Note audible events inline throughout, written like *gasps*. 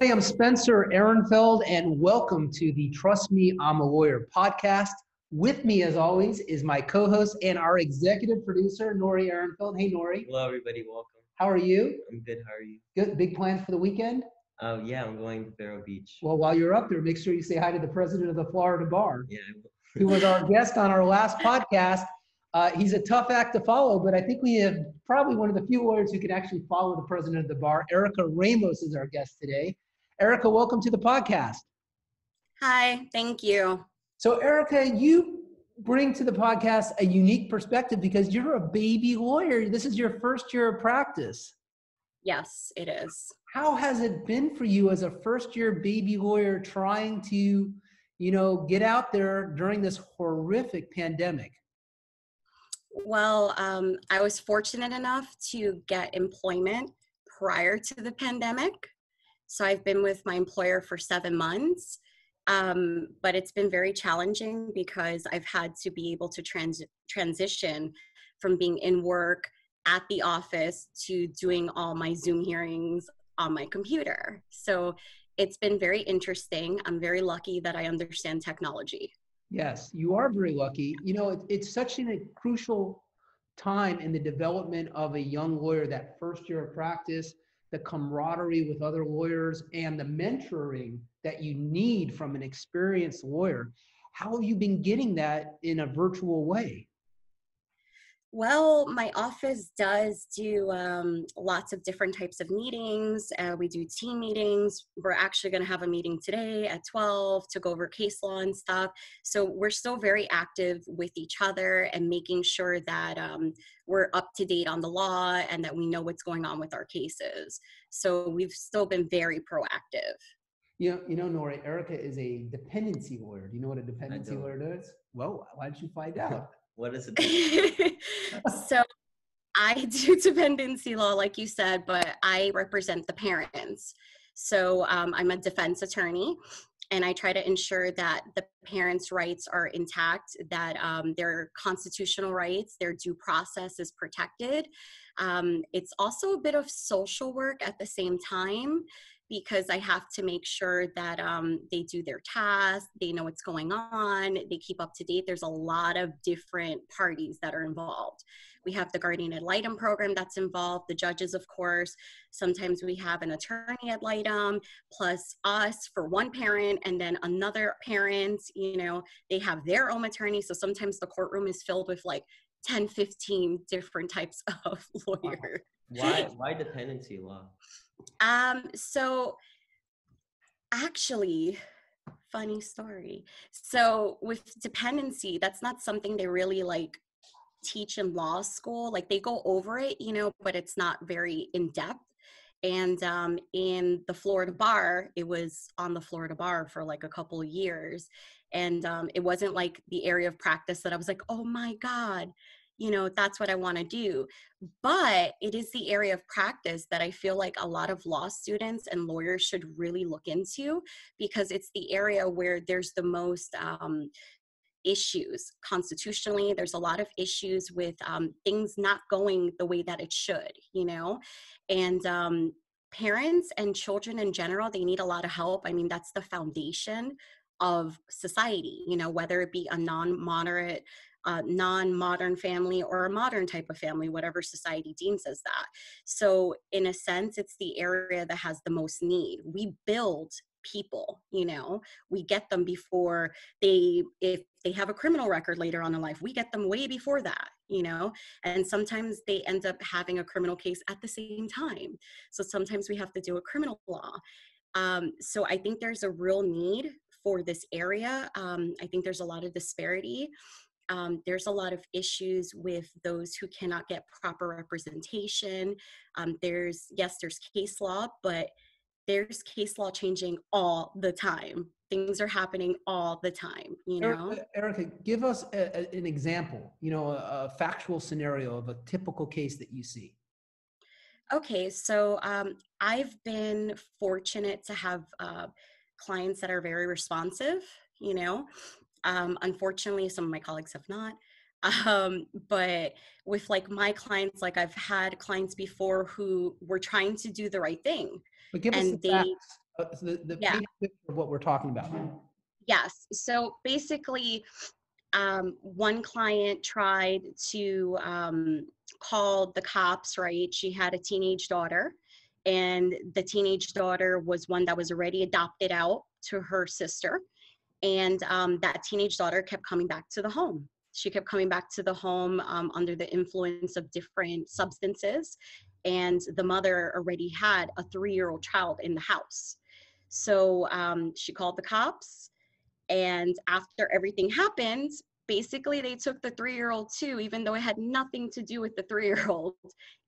Hey, I'm Spencer Aronfeld, and welcome to the Trust Me, I'm a Lawyer podcast. With me, as always, is my co host and our executive producer, Nori Aronfeld. Hey, Nori. Hello, everybody. Welcome. How are you? I'm good. How are you? Good. Big plans for the weekend? Uh, yeah, I'm going to Vero Beach. Well, while you're up there, make sure you say hi to the president of the Florida Bar, Yeah. who was our *laughs* guest on our last podcast. Uh, he's a tough act to follow, but I think we have probably one of the few lawyers who can actually follow the president of the bar. Erica Ramos is our guest today. Erica, welcome to the podcast. Hi, thank you. So, Erica, you bring to the podcast a unique perspective because you're a baby lawyer. This is your first year of practice. Yes, it is. How has it been for you as a first year baby lawyer trying to, you know, get out there during this horrific pandemic? Well, um, I was fortunate enough to get employment prior to the pandemic. So I've been with my employer for seven months. Um, but it's been very challenging because I've had to be able to trans- transition from being in work at the office to doing all my Zoom hearings on my computer. So it's been very interesting. I'm very lucky that I understand technology. Yes, you are very lucky. You know, it, it's such an, a crucial time in the development of a young lawyer, that first year of practice, the camaraderie with other lawyers, and the mentoring that you need from an experienced lawyer. How have you been getting that in a virtual way? Well, my office does do um, lots of different types of meetings. Uh, we do team meetings. We're actually going to have a meeting today at 12 to go over case law and stuff. So we're still very active with each other and making sure that um, we're up to date on the law and that we know what's going on with our cases. So we've still been very proactive. You know, you know, Nori, Erica is a dependency lawyer. Do you know what a dependency lawyer does? Well, why don't you find out? *laughs* What is it? *laughs* so I *laughs* do dependency law, like you said, but I represent the parents. So um, I'm a defense attorney, and I try to ensure that the parents' rights are intact, that um, their constitutional rights, their due process is protected. Um, it's also a bit of social work at the same time because I have to make sure that um, they do their tasks, they know what's going on, they keep up to date. There's a lot of different parties that are involved. We have the guardian ad litem program that's involved, the judges, of course. Sometimes we have an attorney ad litem plus us for one parent, and then another parent, you know, they have their own attorney. So sometimes the courtroom is filled with like 10, 15 different types *laughs* of lawyers. Why? Why dependency law? Um, so actually, funny story. So with dependency, that's not something they really like teach in law school. Like they go over it, you know, but it's not very in depth. And um, in the Florida bar, it was on the Florida bar for like a couple years. And um, it wasn't like the area of practice that I was like, oh my God, you know that's what i want to do. But it is the area of practice that i feel like a lot of law students and lawyers should really look into because it's the area where there's the most um, issues constitutionally. There's a lot of issues with um, things not going the way that it should you know? And um, parents and children in general they need a lot of help. I mean that's the foundation of society you know whether it be a non-moderate uh, non-modern family or a modern type of family whatever society deems as that. So in a sense it's the area that has the most need. We build people you know? We get them before they if they have a criminal record later on in life we get them way before that you know? And sometimes they end up having a criminal case at the same time. So sometimes we have to do a criminal law. Um, so i think there's a real need for this area. Um, i think there's a lot of disparity um, there's a lot of issues with those who cannot get proper representation. Um, there's, yes, there's case law, but there's case law changing all the time. Things are happening all the time, you know? Erica, Erica give us a, a, an example, you know, a, a, factual scenario of a typical case that you see. Okay, so um, I've been fortunate to have uh, clients that are very responsive, you know, um, unfortunately, some of my colleagues have not. *laughs* Um, but with like my clients, like I've had clients before who were trying to do the right thing. But give us the they, facts the, the Yeah. picture of what we're talking about. Yes. So basically, um, one client tried to um, call the cops, right? She had a teenage daughter, and the teenage daughter was one that was already adopted out to her sister. And um, that teenage daughter kept coming back to the home. She kept coming back to the home um, under the influence of different substances. And the mother already had a three year old child in the house. So um, she called the cops and after everything happened, basically they took the three year old too, even though it had nothing to do with the three year old.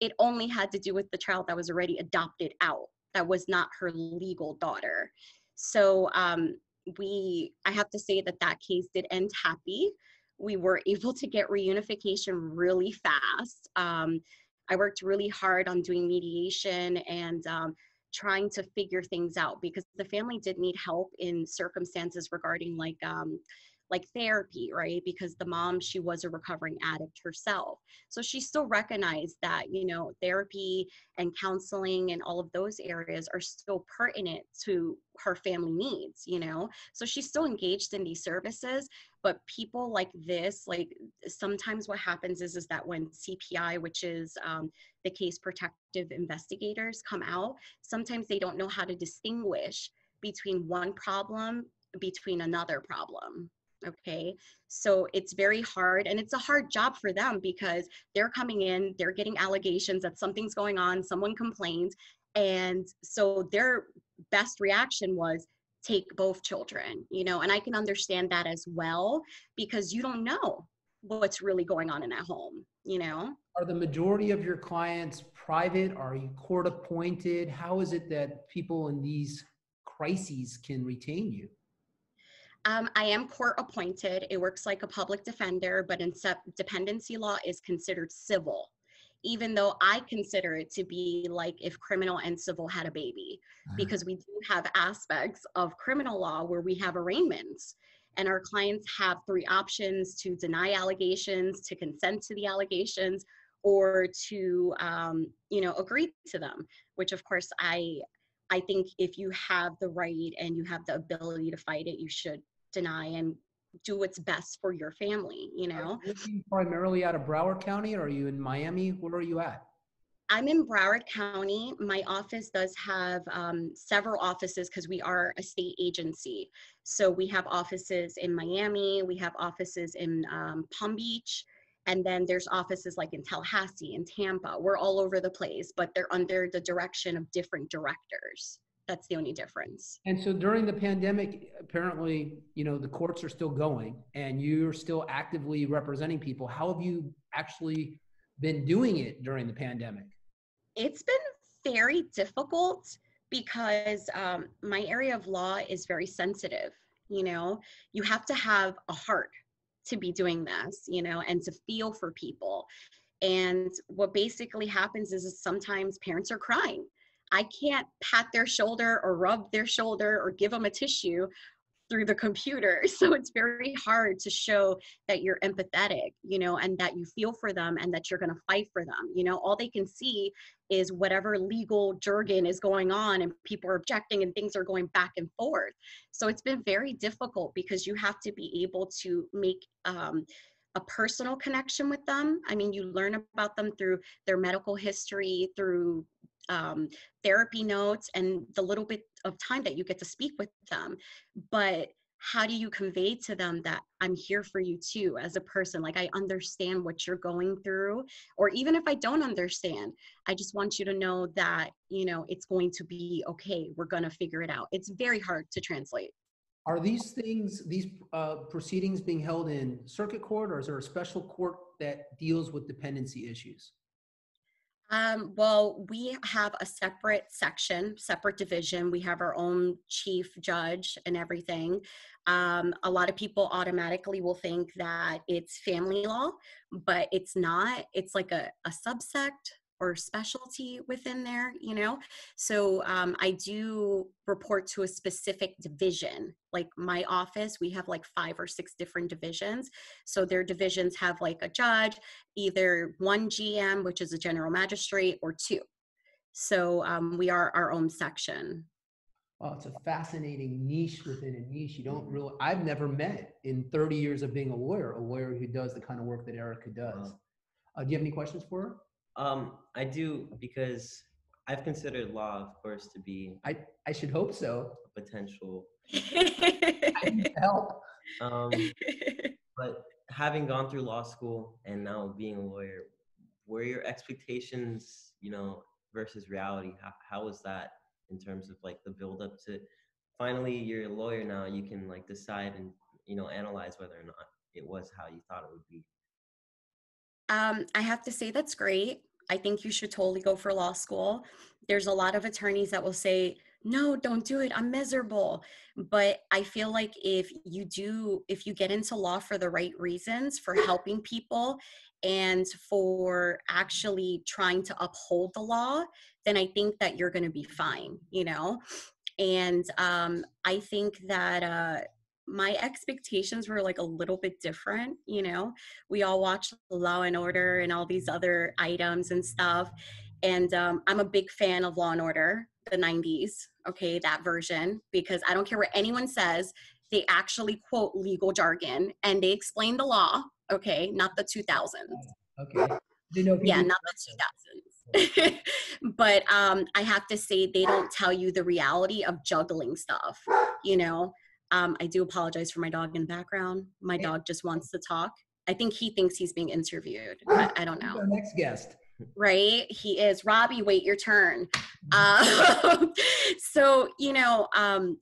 It only had to do with the child that was already adopted out, that was not her legal daughter. So um, we, I have to say that that case did end happy. We were *laughs* able to get reunification really fast. Um, I worked really hard on doing mediation and um, trying to figure things out because the family did need help in circumstances regarding like um like therapy right? Because the mom she was a recovering addict herself. So she still recognized that you know therapy and counseling and all of those areas are still pertinent to her family needs you know? So she's still engaged in these services but people like this like sometimes what happens is is that when cpi which is um, the case protective investigators come out sometimes they don't know how to distinguish between one problem between another problem okay so it's very hard and it's a hard job for them because they're coming in they're getting allegations that something's going on someone complained and so their best reaction was take both children you know and i can understand that as well because you don't know what's really going on in that home you know Are the majority of your clients private? Are you court appointed? How is it that people in these crises can retain you? Um, I am court appointed. It works like a public defender, but in dependency law is considered civil, even though I consider it to be like if criminal and civil had a baby, because we do have aspects of criminal law where we have arraignments. And our clients have three options to deny allegations, to consent to the allegations, or to um, you know agree to them. Which of course I I think if you have the right and you have the ability to fight it, you should deny and do what's best for your family, you know? Are you primarily out of Broward County? Or are you in Miami? Where are you at? I'm in Broward County. My office does have um, several offices because we are a state agency. So we have offices in Miami, we have offices in um, Palm Beach, and then there's offices like in Tallahassee and Tampa. We're all over the place, but they're under the direction of different directors. That's the only difference. And so during the pandemic, apparently, you know, the courts are still going and you're still actively representing people. How have you actually been doing it during the pandemic? It's been very difficult because um, my area of law is very sensitive. You know, you have to have a heart to be doing this, you know, and to feel for people. And what basically happens is, is sometimes parents are crying. I can't pat their shoulder or rub their shoulder or give them a tissue through the computer. *laughs* So it's very hard to show that you're empathetic, you know, and that you feel for them and that you're going to fight for them. You know, all they can see is whatever legal jargon is going on and people are objecting and things are going back and forth. So it's been very difficult because you have to be able to make um, a personal connection with them. I mean, you learn about them through their medical history, through um, therapy notes, and the little bit of time that you get to speak with them. But how do you convey to them that I'm here for you too as a person? Like, I understand what you're going through. Or even if I don't understand, I just want you to know that, you know, it's going to be okay. We're going to figure it out. It's very hard to translate. Are these things, these uh, proceedings being held in circuit court or is there a special court that deals with dependency issues? Um, well, we have a separate section, separate division. We have our own chief judge and everything. Um, a lot of people automatically will think that it's family law, but it's not. It's like a, a subsect or specialty within there, you know? So um, I do report to a specific division. Like my office, we have like five or six different divisions. So their divisions have like a judge, either one GM, which is a general magistrate, or two. So um, we are our own section. Oh, it's a fascinating niche within a niche. You don't really, I've never met in 30 years of being a lawyer, a lawyer who does the kind of work that Erica does. Uh, do you have any questions for her? Um, I do because I've considered law, of course, to be I, I should hope so. a potential. *laughs* I need help. Um, but having gone through law school and now being a lawyer, were your expectations, you know, versus reality? How, how was that in terms of like the build up to finally you're a lawyer now, you can like decide and, you know, analyze whether or not it was how you thought it would be. Um, I have to say that's great. I think you should totally go for law school. There's a lot of attorneys that will say, no, don't do it. I'm miserable. But I feel like if you do, if you get into law for the right reasons, for helping people and for actually trying to uphold the law, then I think that you're going to be fine, you know? And um, I think that uh, my expectations were like a little bit different you know? We all watch law and order and all these other items and stuff and um, i'm a big fan of law and order the 90s okay that version because i don't care what anyone says they actually quote legal jargon and they explain the law okay not the 2000s Okay. Didn't know yeah not the 2000s *laughs* but um i have to say they don't tell you the reality of juggling stuff you know um i do apologize for my dog in the background. My Yeah. dog just wants to talk. I think he thinks he's being interviewed *gasps* i, I don't know. Our next guest. right? He is. Robbie wait your turn. Uh, *laughs* *laughs* so you know um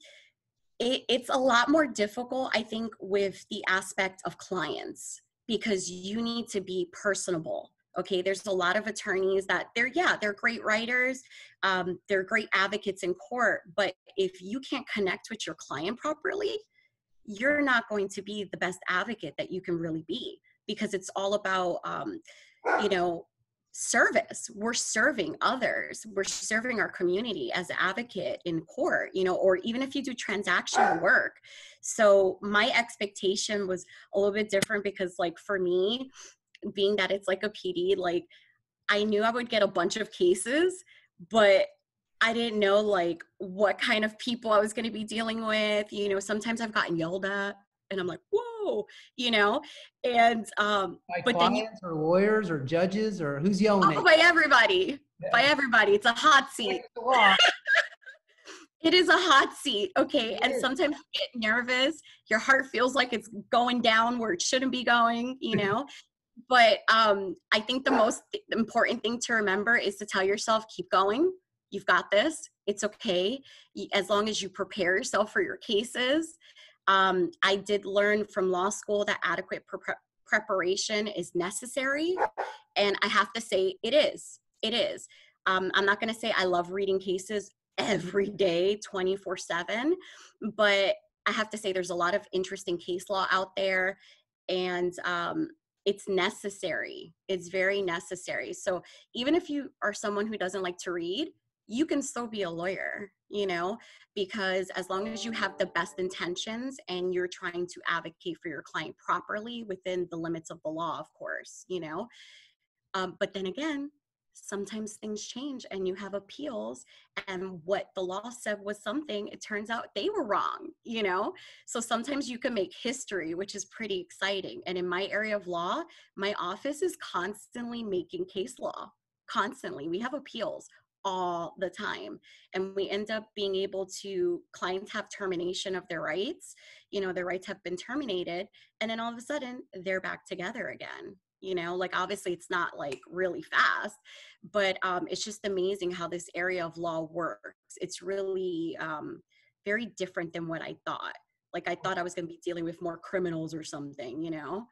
it, it's a lot more difficult i think with the aspect of clients because you need to be personable okay there's a lot of attorneys that they're yeah they're great writers um, they're great advocates in court but if you can't connect with your client properly you're not going to be the best advocate that you can really be because it's all about um, you know service. We're serving others. We're serving our community as an advocate in court you know or even if you do transactional work. So my expectation was a little bit different because like for me being that it's like a pd like i knew i would get a bunch of cases but i didn't know like what kind of people i was going to be dealing with you know sometimes i've gotten yelled at and i'm like whoa you know and um By but then you- clients or lawyers or judges or who's yelling oh, at by everybody you? by everybody it's a hot seat Break the law. it is a hot seat okay It and is. sometimes you get nervous your heart feels like it's going down where it shouldn't be going you *laughs* know but um i think the most th- important thing to remember is to tell yourself keep going. You've got this. It's okay. As long as you prepare yourself for your cases. Um, i did learn from law school that adequate pre- preparation is necessary and i have to say it is. It is. Um, i'm not going to say i love reading cases every day 24 7 but i have to say there's a lot of interesting case law out there and um, it's necessary it's very necessary. So even if you are someone who doesn't like to read you can still be a lawyer you know because as long as you have the best intentions and you're trying to advocate for your client properly within the limits of the law of course you know um, but then again sometimes things change and you have appeals and what the law said was something it turns out they were wrong you know? So sometimes you can make history which is pretty exciting and in my area of law my office is constantly making case law constantly. We have appeals all the time and we end up being able to clients have termination of their rights you know their rights have been terminated and then all of a sudden they're back together again you know like obviously it's not like really fast but um, it's just amazing how this area of law works it's really um, very different than what i thought like i thought i was going to be dealing with more criminals or something you know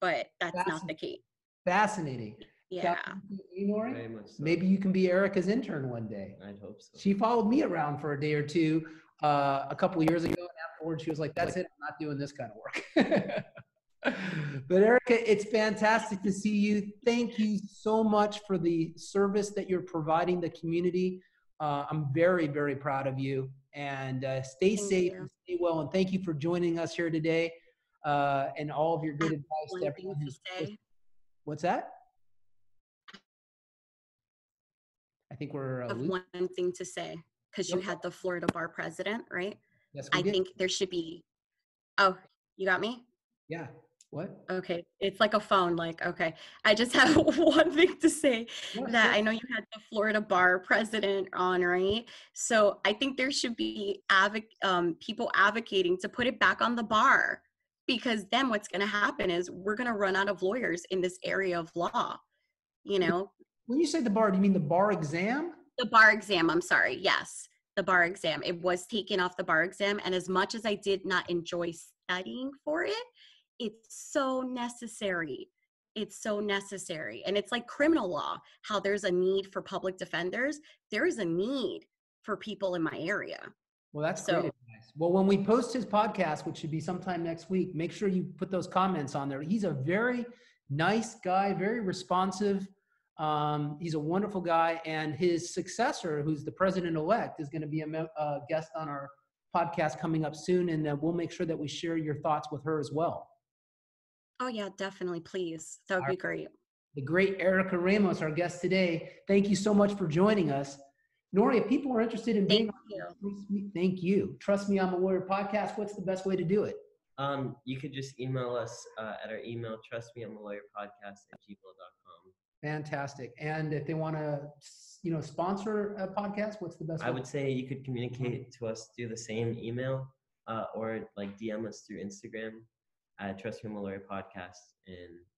but that's not the case Fascinating. yeah You, Nori? So. Maybe you can be Erica's intern one day. I'd hope so. She followed me around for a day or two uh, a couple years ago, and afterwards she was like, "That's it. I'm not doing this kind of work." *laughs* but Erica, it's fantastic to see you. Thank you so much for the service that you're providing the community. Uh, I'm very, very proud of you. And uh, stay Thank safe you. and stay well. And thank you for joining us here today uh, and all of your good advice to everyone to who's say What's that? I think we're uh, one thing to say because you Yep. had the Florida bar president, right? Yes, I did. think there should be. Oh, you got me? Yeah. What? Okay. It's like a phone, like, okay. I just *laughs* have one thing to say Yeah, that. I know you had the Florida bar president on, right? So I think there should be advoc- um, people advocating to put it back on the bar because then what's going to happen is we're going to run out of lawyers in this area of law. You know, When you say the bar, do you mean the bar exam? the bar exam, I'm sorry. Yes, the bar exam. It was taken off the bar exam. And as much as I did not enjoy studying for it, it's so necessary. It's so necessary. And it's like criminal law, how there's a need for public defenders. There is a need for people in my area. Well, that's So- great advice. Well, when we post his podcast, which should be sometime next week, make sure you put those comments on there. He's a very nice guy, very responsive. Um, he's a wonderful guy, and his successor, who's the president elect, is going to be a uh, guest on our podcast coming up soon, and uh, we'll make sure that we share your thoughts with her as well. Oh, yeah, definitely. Please. That would All be great. the great Erica Ramos, our guest today. Thank you so much for joining us. Nori, if people are interested in being Thank you. Trust Me- Thank you. Trust Me, I'm a Lawyer podcast. What's the best way to do it? Um, you could just email us uh, at our email, trust me, I'm a lawyer podcast at gmail.com. Fantastic. And if they want to, you know, sponsor a podcast, what's the best I way? would say you could communicate to us through the same email uh, or like DM us through Instagram at Trust Me I'm a Lawyer Podcast and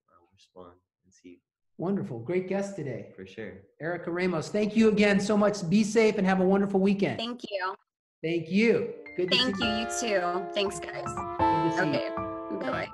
uh, respond and see Wonderful. Great guest today. for sure. Erica Ramos. Thank you again so much. Be safe and have a wonderful weekend. Thank you. Thank you. Good to Thank see you. You too. Thanks, guys. Good to see. Okay. Bye bye.